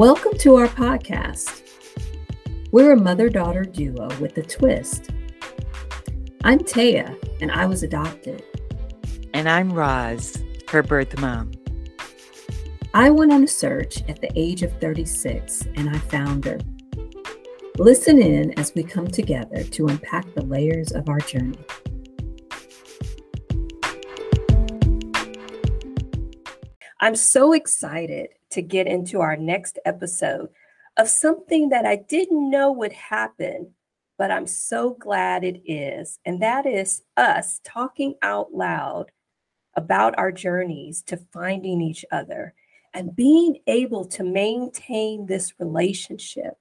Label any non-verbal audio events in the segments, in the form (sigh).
Welcome to our podcast. We're a mother daughter duo with a twist. I'm Taya, and I was adopted. And I'm Roz, her birth mom. I went on a search at the age of 36 and I found her. Listen in as we come together to unpack the layers of our journey. I'm so excited to get into our next episode of something that I didn't know would happen, but I'm so glad it is. And that is us talking out loud about our journeys to finding each other and being able to maintain this relationship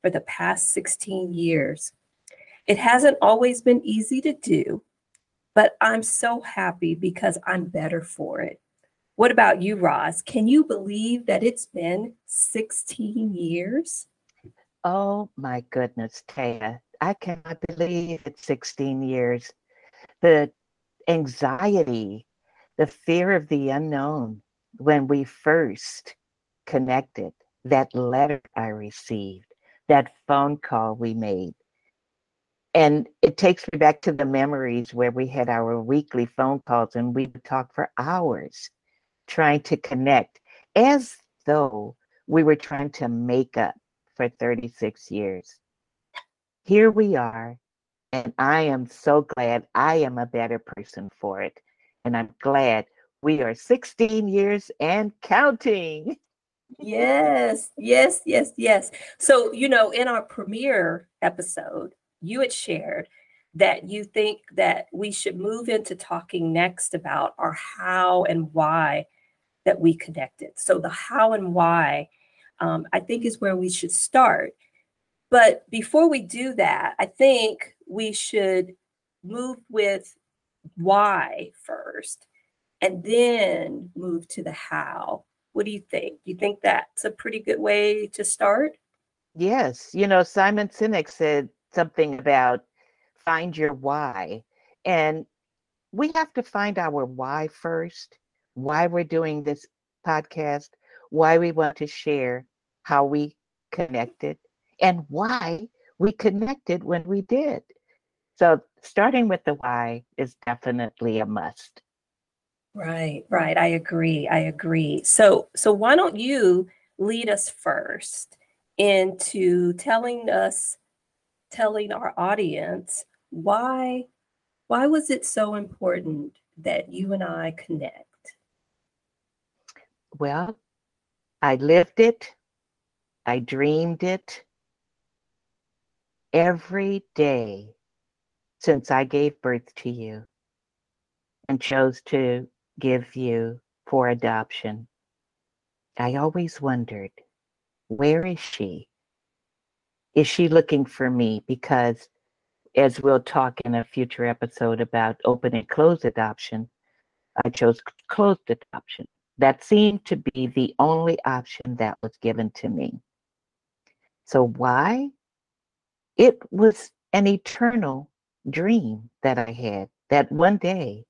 for the past 16 years. It hasn't always been easy to do, but I'm so happy because I'm better for it. What about you, Roz? Can you believe that it's been 16 years? Oh my goodness, Taya. I cannot believe it's 16 years. The anxiety, the fear of the unknown when we first connected, that letter I received, that phone call we made. And it takes me back to the memories where we had our weekly phone calls and we would talk for hours trying to connect as though we were trying to make up for 36 years. Here we are, and I am so glad I am a better person for it. And I'm glad we are 16 years and counting. Yes, yes, yes, yes. So, you know, in our premiere episode, you had shared that you think that we should move into talking next about are how and why that we connected. So the how and why, um, I think, is where we should start. But before we do that, I think we should move with why first and then move to the how. What do you think? Do You think that's a pretty good way to start? Yes. You know, Simon Sinek said something about find your why. And we have to find our why first why we're doing this podcast, why we want to share how we connected, and why we connected when we did. So, starting with the why is definitely a must. Right, right. I agree. I agree. So, so why don't you lead us first into telling us, telling our audience why, why was it so important that you and I connect? Well, I lived it, I dreamed it every day since I gave birth to you and chose to give you for adoption. I always wondered, where is she? Is she looking for me? Because as we'll talk in a future episode about open and closed adoption, I chose closed adoption. That seemed to be the only option that was given to me. So, why? It was an eternal dream that I had that one day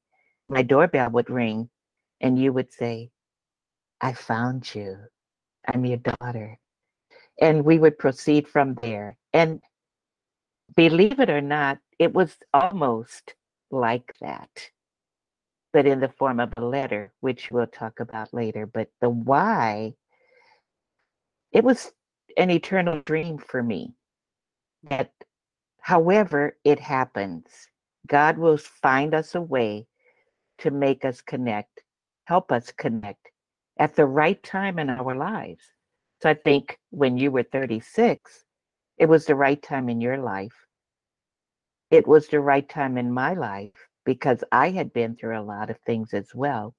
my doorbell would ring and you would say, I found you. I'm your daughter. And we would proceed from there. And believe it or not, it was almost like that but in the form of a letter, which we'll talk about later. But the why, it was an eternal dream for me that however it happens, God will find us a way to make us connect, help us connect at the right time in our lives. So I think when you were 36, it was the right time in your life. It was the right time in my life because I had been through a lot of things as well.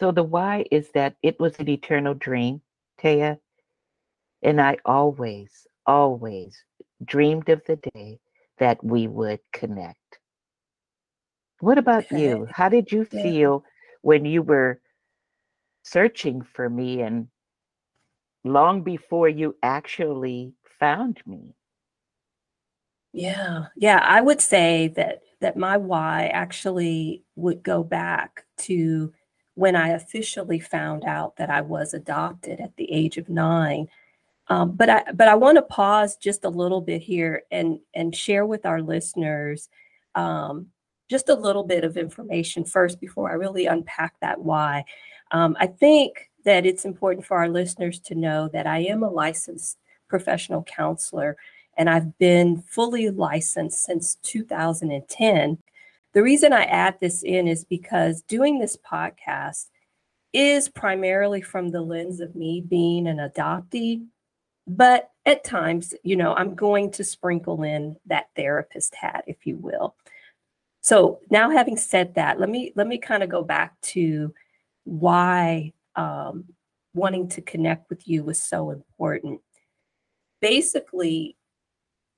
So the why is that it was an eternal dream, Taya, and I always, always dreamed of the day that we would connect. What about you? (laughs) How did you feel when you were searching for me and long before you actually found me? Yeah, yeah, I would say that that my why actually would go back to when I officially found out that I was adopted at the age of nine. Um, but I but I want to pause just a little bit here and and share with our listeners um, just a little bit of information first before I really unpack that why. Um, I think that it's important for our listeners to know that I am a licensed professional counselor and I've been fully licensed since 2010. The reason I add this in is because doing this podcast is primarily from the lens of me being an adoptee, but at times, you know, I'm going to sprinkle in that therapist hat, if you will. So now having said that, let me let me kind of go back to why um, wanting to connect with you was so important. Basically,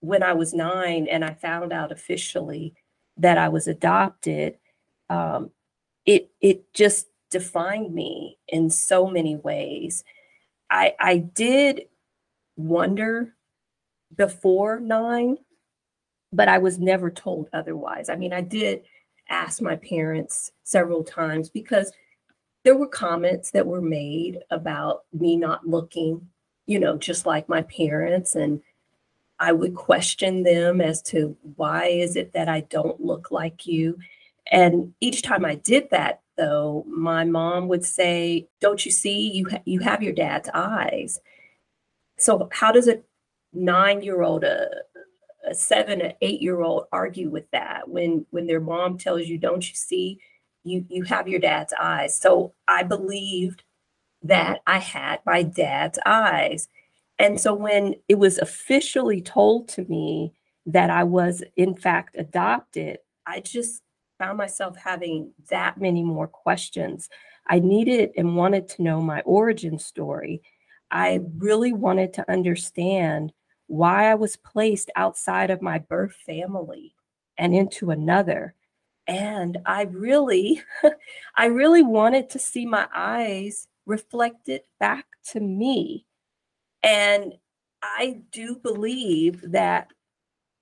when I was nine and I found out officially that I was adopted, um, it it just defined me in so many ways. I I did wonder before nine, but I was never told otherwise. I mean, I did ask my parents several times because there were comments that were made about me not looking, you know, just like my parents and I would question them as to why is it that I don't look like you? And each time I did that, though, my mom would say, "Don't you see? You ha- you have your dad's eyes." So how does a nine-year-old, a, a seven, an eight-year-old argue with that when when their mom tells you, "Don't you see? You you have your dad's eyes." So I believed that I had my dad's eyes. And so when it was officially told to me that I was, in fact, adopted, I just found myself having that many more questions. I needed and wanted to know my origin story. I really wanted to understand why I was placed outside of my birth family and into another. And I really, (laughs) I really wanted to see my eyes reflected back to me and I do believe that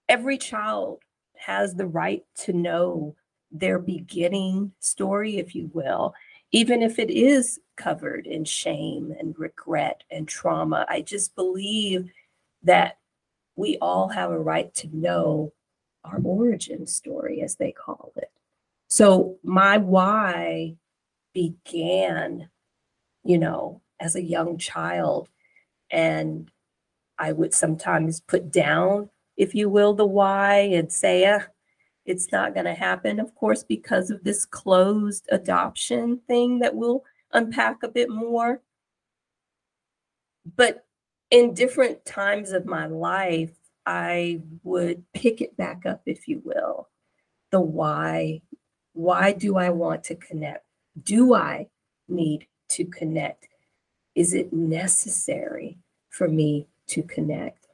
every child has the right to know their beginning story, if you will, even if it is covered in shame and regret and trauma. I just believe that we all have a right to know our origin story, as they call it. So my why began, you know, as a young child and I would sometimes put down, if you will, the why and say, eh, it's not going to happen, of course, because of this closed adoption thing that we'll unpack a bit more. But in different times of my life, I would pick it back up, if you will. The why. Why do I want to connect? Do I need to connect? Is it necessary for me to connect?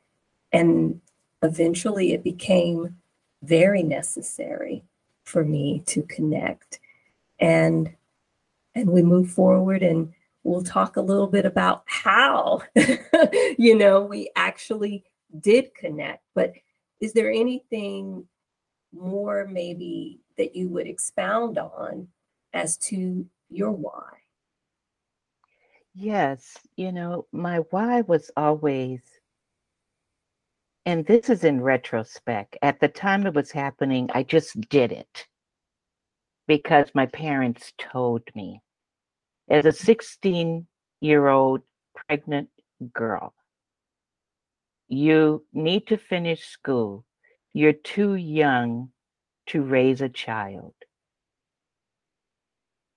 And eventually it became very necessary for me to connect. And and we move forward and we'll talk a little bit about how (laughs) you know we actually did connect. But is there anything more maybe that you would expound on as to your why? Yes, you know, my why was always, and this is in retrospect, at the time it was happening, I just did it because my parents told me. As a 16 year old pregnant girl, you need to finish school. You're too young to raise a child.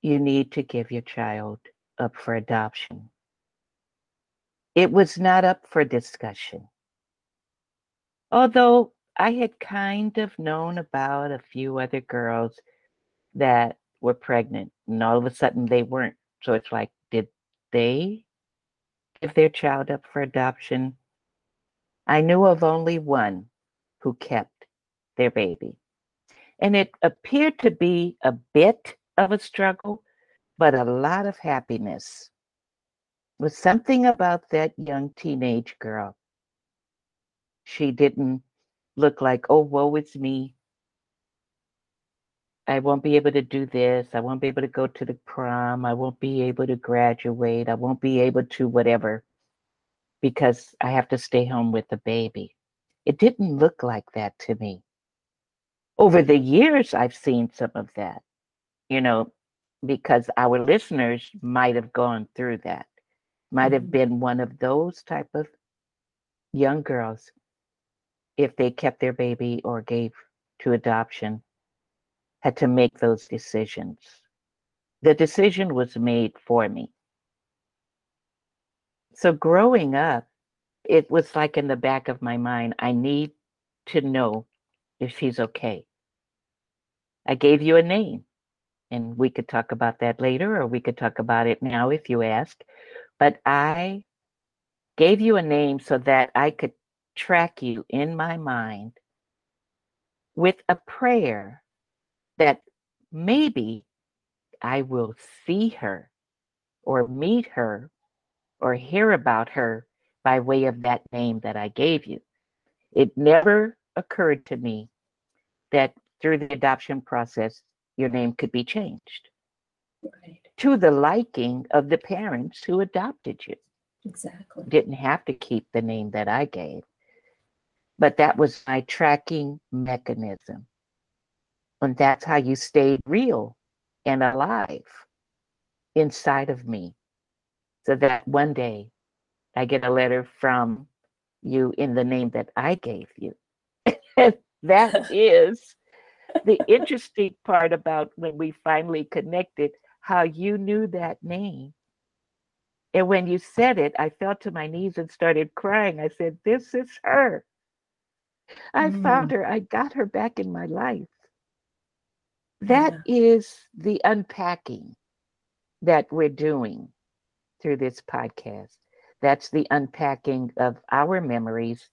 You need to give your child up for adoption. It was not up for discussion. Although I had kind of known about a few other girls that were pregnant, and all of a sudden they weren't. So it's like, did they give their child up for adoption? I knew of only one who kept their baby. And it appeared to be a bit of a struggle but a lot of happiness. Was something about that young teenage girl. She didn't look like, oh, woe is me. I won't be able to do this. I won't be able to go to the prom. I won't be able to graduate. I won't be able to whatever because I have to stay home with the baby. It didn't look like that to me. Over the years, I've seen some of that, you know, because our listeners might have gone through that, might have Mhm. been one of those type of young girls if they kept their baby or gave to adoption had to make those decisions. The decision was made for me. So growing up, it was like in the back of my mind, I need to know if she's okay. I gave you a name, and we could talk about that later, or we could talk about it now if you ask. But I gave you a name so that I could track you in my mind with a prayer that maybe I will see her or meet her or hear about her by way of that name that I gave you. It never occurred to me that through the adoption process, your name could be changed Right. to the liking of the parents who adopted you. Exactly. Didn't have to keep the name that I gave, but that was my tracking mechanism. And that's how you stayed real and alive inside of me. So that one day I get a letter from you in the name that I gave you. (laughs) that (laughs) is the interesting part about when we finally connected, how you knew that name. And when you said it, I fell to my knees and started crying. I said, This is her. I found mm. her. I got her back in my life. That is the unpacking that we're doing through this podcast. That's the unpacking of our memories,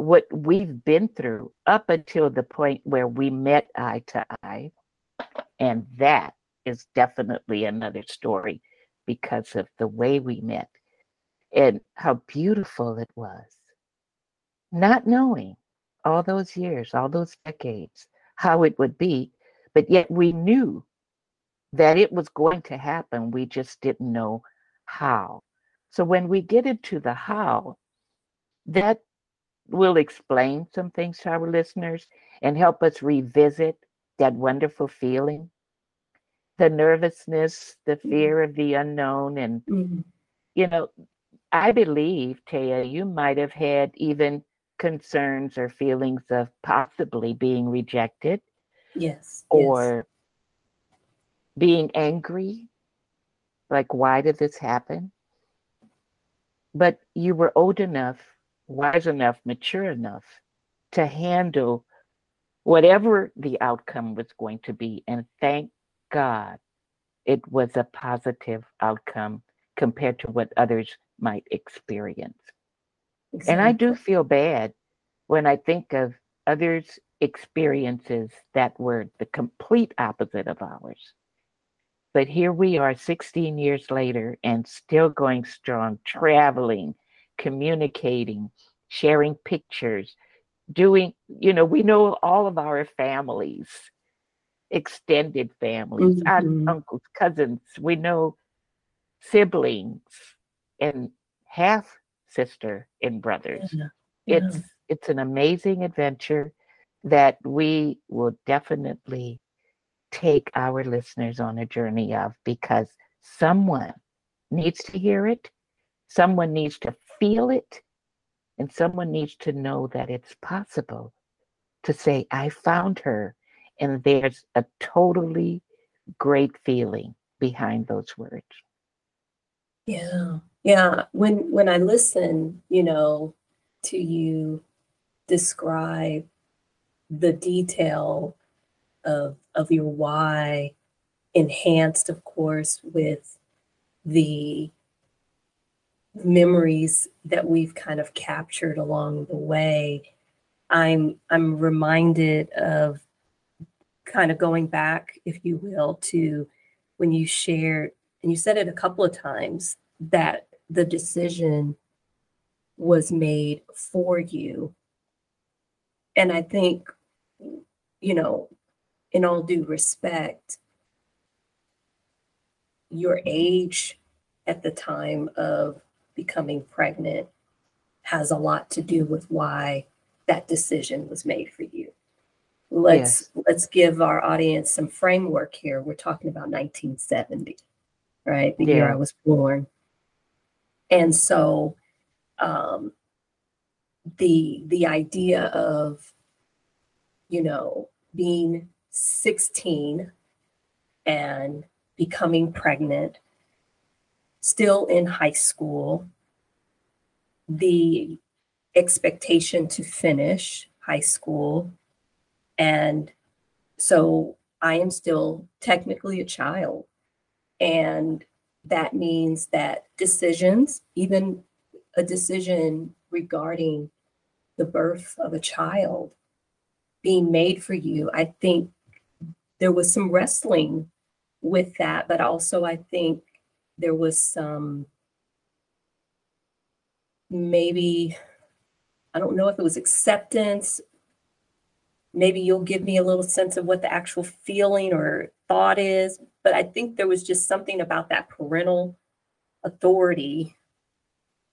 what we've been through up until the point where we met eye to eye. And that is definitely another story because of the way we met and how beautiful it was. Not knowing all those years, all those decades, how it would be, but yet we knew that it was going to happen. We just didn't know how. So when we get into the how, that will explain some things to our listeners and help us revisit that wonderful feeling, the nervousness, the fear of the unknown. And, Mhm. you know, I believe, Taya, you might have had even concerns or feelings of possibly being rejected Yes. yes. or being angry like why did this happen but you were old enough wise enough mature enough to handle whatever the outcome was going to be. And thank god it was a positive outcome compared to what others might experience. And I do feel bad when I think of others' experiences that were the complete opposite of ours. But here we are 16 years later and still going strong, traveling, communicating, sharing pictures, doing, you know, we know all of our families, extended families, aunts, Mhm. uncles, cousins, we know siblings and half sister and brothers Yeah. Yeah. it's it's an amazing adventure that we will definitely take our listeners on a journey of because someone needs to hear it someone needs to feel it and someone needs to know that it's possible to say i found her and there's a totally great feeling behind those words Yeah. Yeah. When when I listen, you know, to you describe the detail of of your why, enhanced, of course, with the memories that we've kind of captured along the way, I'm I'm reminded of kind of going back, if you will, to when you shared, and you said it a couple of times, that the decision was made for you. And I think, you know, in all due respect, your age at the time of becoming pregnant has a lot to do with why that decision was made for you. Let's let's give our audience some framework here. We're talking about 1970, right? The year I was born. And so um the the idea of you know being 16 and becoming pregnant still in high school the expectation to finish high school and so i am still technically a child and that means that decisions even a decision regarding the birth of a child being made for you. I think there was some wrestling with that, but also I think there was some maybe, I don't know if it was acceptance. Maybe you'll give me a little sense of what the actual feeling or thought is, but I think there was just something about that parental authority,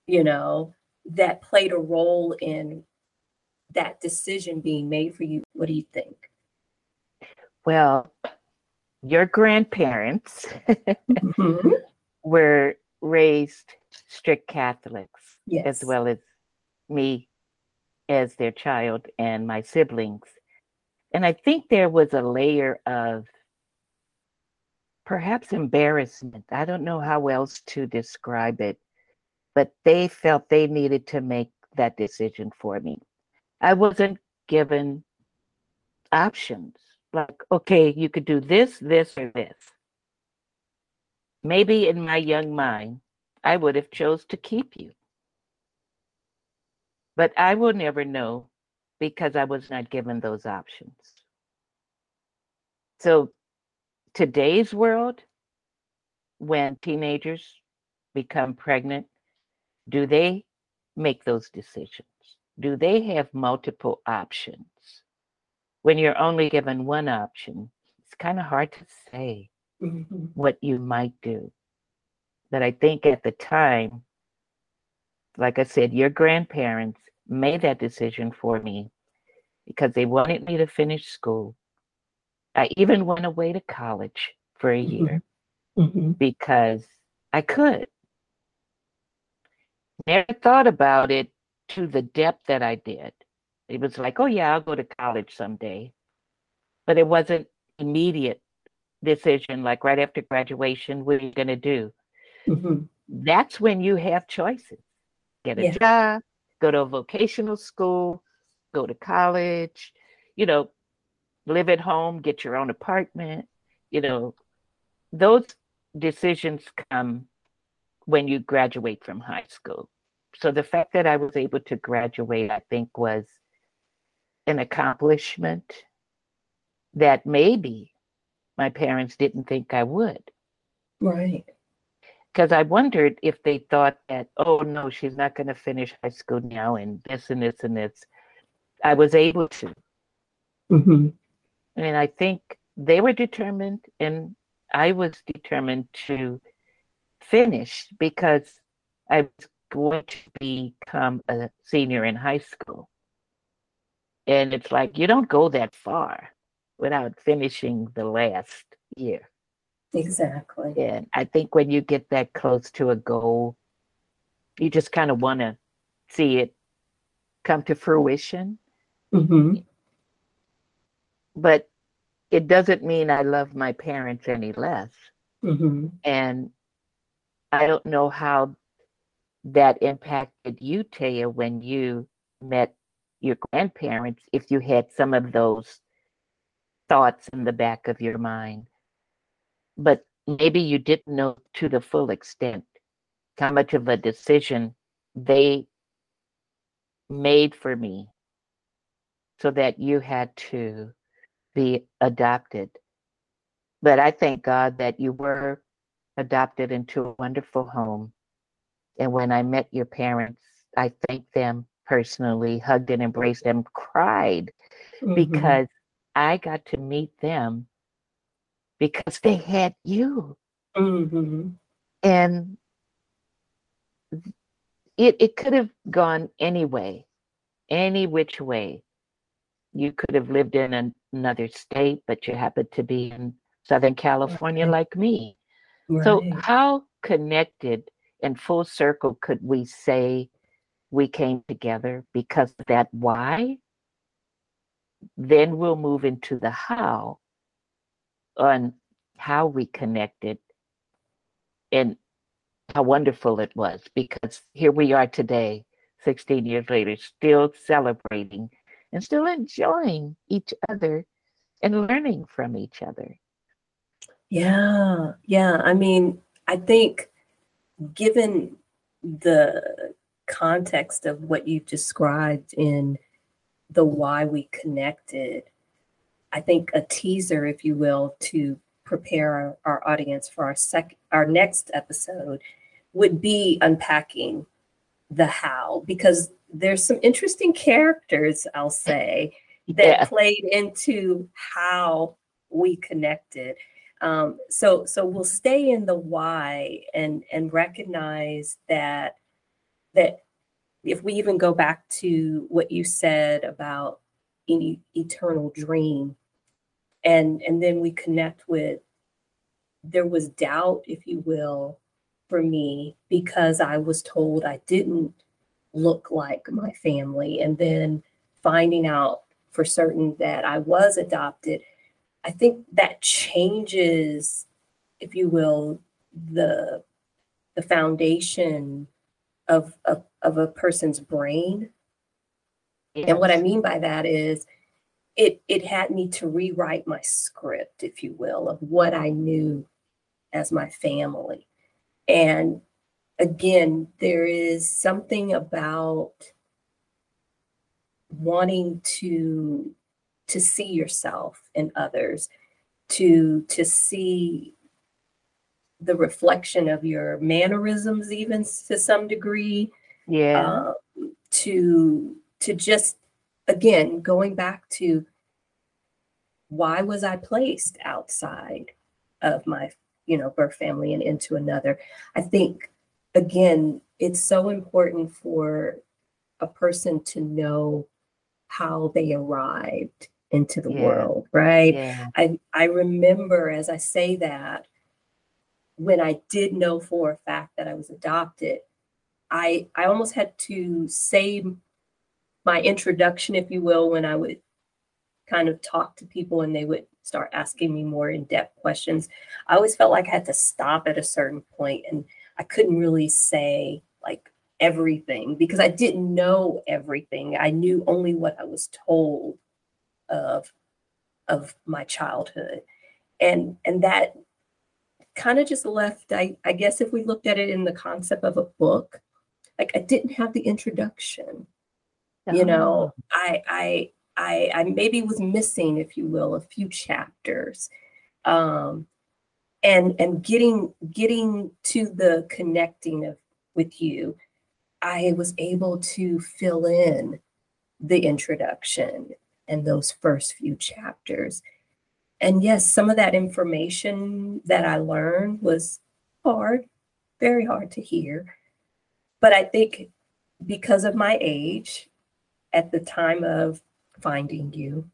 you know, that played a role in that decision being made for you. What do you think? Well, your grandparents Mhm. Were raised strict Catholics Yes. as well as me as their child and my siblings. And I think there was a layer of perhaps embarrassment. I don't know how else to describe it, but they felt they needed to make that decision for me. I wasn't given options like, okay, you could do this, this, or this. Maybe in my young mind, I would have chose to keep you. But I will never know because I was not given those options. So today's world, when teenagers become pregnant, do they make those decisions? Do they have multiple options? When you're only given one option, it's kind of hard to say Mhm. what you might do. But I think at the time, like I said, your grandparents made that decision for me because they wanted me to finish school. I even went away to college for a year Mhm. because I could. Never thought about it to the depth that I did. It was like, oh yeah, I'll go to college someday. But it wasn't immediate decision, like right after graduation, what are you gonna do? Mhm. That's when you have choices. Get a Yeah. job, go to a vocational school, go to college, you know, live at home, get your own apartment, you know, those decisions come when you graduate from high school. So the fact that I was able to graduate, I think, was an accomplishment that maybe my parents didn't think I would. Right. Because I wondered if they thought that, oh no, she's not going to finish high school now, and this and this and this. I was able to. Mhm. And I think they were determined, and I was determined to finish because I was going to become a senior in high school. And it's like you don't go that far without finishing the last year. Exactly. And I think when you get that close to a goal, you just kind of want to see it come to fruition. Mhm. But it doesn't mean I love my parents any less. Mhm. And I don't know how that impacted you, Taya, when you met your grandparents, if you had some of those thoughts in the back of your mind. But maybe you didn't know to the full extent how much of a decision they made for me so that you had to be adopted. But I thank God that you were adopted into a wonderful home. And when I met your parents, I thanked them personally, hugged and embraced them, cried Mhm. because I got to meet them because they had you. hmm And it, it could have gone any way, any which way. You could have lived in an, another state, but you happened to be in Southern California Right. like me. So, how connected and full circle could we say we came together because that why? Then we'll move into the how on how we connected and how wonderful it was because here we are today, 16 years later, still celebrating and still enjoying each other and learning from each other. Yeah, yeah. I mean, I think given the context of what you've described in the why we connected, I think a teaser, if you will, to prepare our, our audience for our sec our next episode would be unpacking the how because there's some interesting characters, I'll say, that Yeah. played into how we connected. Um, so so we'll stay in the why and and recognize that that if we even go back to what you said about an e- eternal dream and and then we connect with there was doubt if you will for me because i was told i didn't look like my family. And then finding out for certain that i was adopted i think that changes if you will the the foundation of of, of a person's brain and what I mean by that is it it had me to rewrite my script, if you will, of what I knew as my family. And again, there is something about wanting to to see yourself in others, to to see the reflection of your mannerisms even to some degree Yeah. um, to to just again going back to why was I placed outside of my you know birth family and into another I think again it's so important for a person to know how they arrived into the Yeah. world right yeah. I I remember as I say that when I did know for a fact that I was adopted, I I almost had to say my introduction, if you will, when I would kind of talk to people and they would start asking me more in-depth questions. I always felt like I had to stop at a certain point and I couldn't really say like everything because I didn't know everything. I knew only what I was told of of my childhood. And and that kind of just left I, I guess if we looked at it in the concept of a book like i didn't have the introduction you know? I, I i i maybe was missing if you will a few chapters. Um and and getting getting to the connecting of with you i was able to fill in the introduction and those first few chapters. And yes, some of that information that I learned was hard, very hard to hear. But I think because of my age at the time of finding you,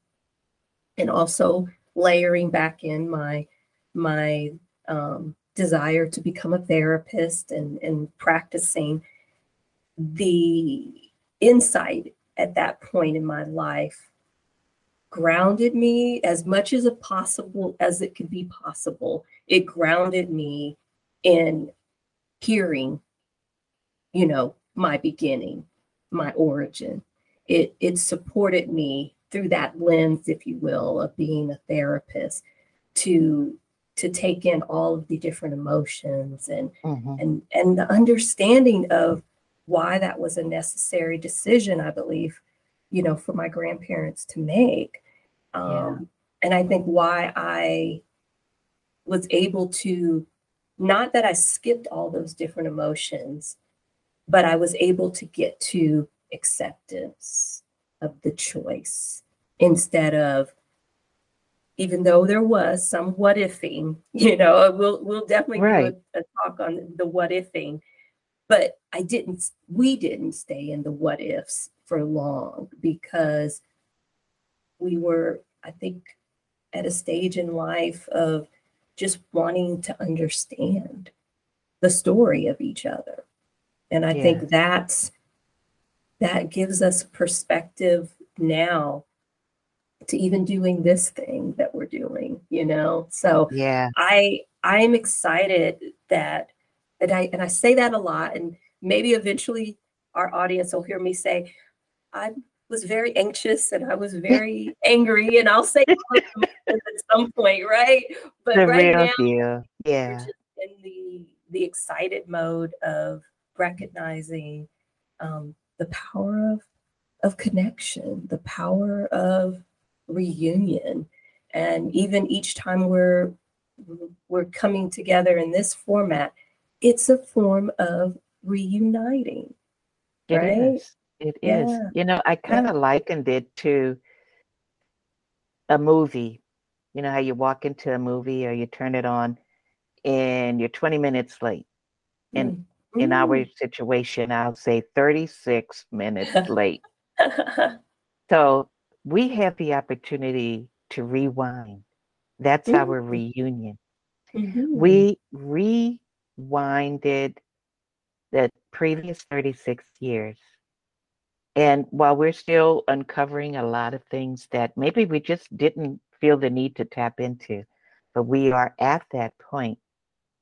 and also layering back in my my um, desire to become a therapist and, and practicing the insight at that point in my life grounded me as much as possible as it could be possible. It grounded me in hearing you know my beginning my origin. It it supported me through that lens if you will of being a therapist to to take in all of the different emotions and Mhm. and and the understanding of why that was a necessary decision i believe you know for my grandparents to make. Um, and i think why i was able to not that i skipped all those different emotions but i was able to get to acceptance of the choice instead of even though there was some what ifing, (laughs) you know, we'll we'll definitely Right. do a, a talk on the what ifing. But I didn't, we didn't stay in the what ifs for long because we were, I think, at a stage in life of just wanting to understand the story of each other. And I Yeah. think that's that gives us perspective now to even doing this thing that we're doing, you know? So Yeah. I I'm excited that and I and I say that a lot and maybe eventually our audience will hear me say I was very anxious and I was (laughs) very angry and I'll say all of them at some point, right? But The right real now deal. Yeah. in the the excited mode of recognizing um, the power of of connection, the power of reunion, and even each time we're we're coming together in this format, it's a form of reuniting. It Right? is. It is. Yeah. You know, I kind of likened it to a movie. You know how you walk into a movie or you turn it on and you're 20 minutes late. And in our Mm. situation, I'll say 36 minutes (laughs) late. So we have the opportunity to rewind. That's our Mm. reunion. Mhm. We rewinded the previous 36 years. And while we're still uncovering a lot of things that maybe we just didn't feel the need to tap into, but we are at that point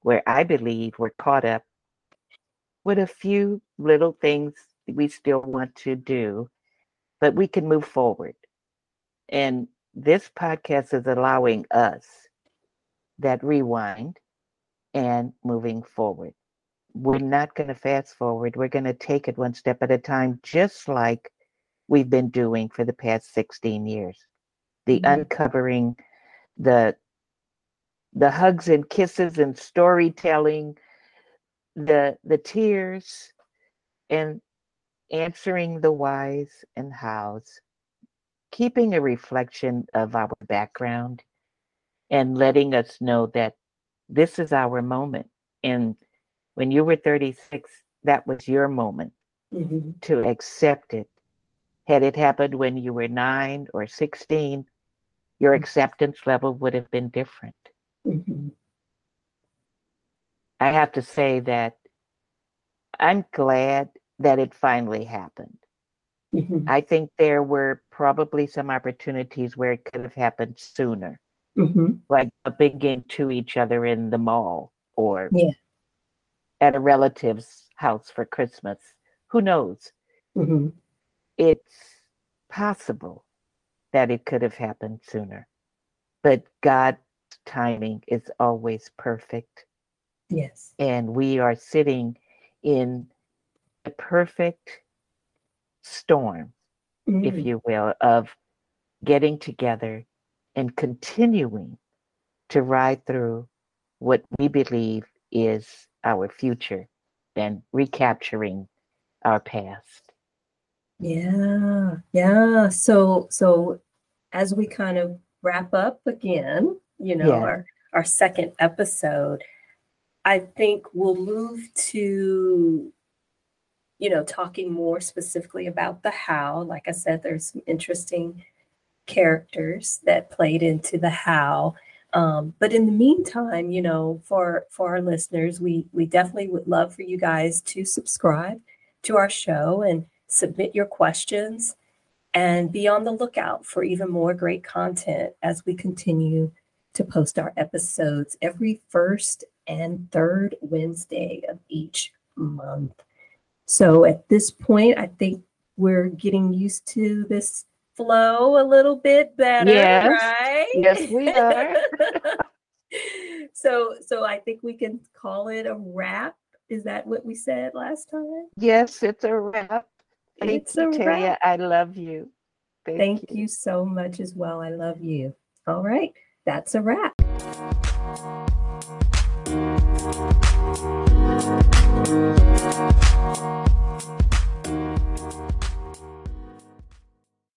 where I believe we're caught up with a few little things we still want to do, but we can move forward. And this podcast is allowing us that rewind and moving forward. We're not going to fast forward. We're going to take it one step at a time, just like we've been doing for the past 16 years. The Mhm. uncovering, the the hugs and kisses and storytelling, the the tears, and answering the whys and hows, keeping a reflection of our background, and letting us know that this is our moment. And when you were 36, that was your moment Mhm. to accept it. Had it happened when you were nine or 16, your acceptance level would have been different. Mhm. I have to say that I'm glad that it finally happened. Mhm. I think there were probably some opportunities where it could have happened sooner, Mhm. like bumping into each other in the mall or Yeah. at a relative's house for Christmas. Who knows? Mhm. It's possible that it could have happened sooner, but God's timing is always perfect. Yes. and we are sitting in the perfect storm, if Mm. you will, of getting together and continuing to ride through what we believe is our future and recapturing our past. Yeah, yeah. So, so as we kind of wrap up again, you know, Yeah. our our second episode, I think we'll move to, you know, talking more specifically about the how. Like I said, there's some interesting characters that played into the how. Um, but in the meantime, you know, for for our listeners, we we definitely would love for you guys to subscribe to our show and submit your questions and be on the lookout for even more great content as we continue to post our episodes every first and third Wednesday of each month. So at this point, I think we're getting used to this flow a little bit better, Yes. right? Yes, we (laughs) are. so so I think we can call it a wrap. Is that what we said last time? Yes, it's a wrap. Thank It's you, a Taya. wrap. I love you. Thank, Thank you so much as well. I love you. All right, that's a wrap. Thank